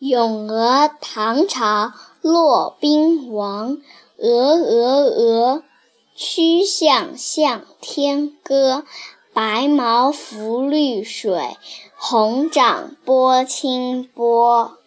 咏鹅唐朝骆宾王鹅鹅鹅曲项向天歌白毛浮绿水红掌拨清波。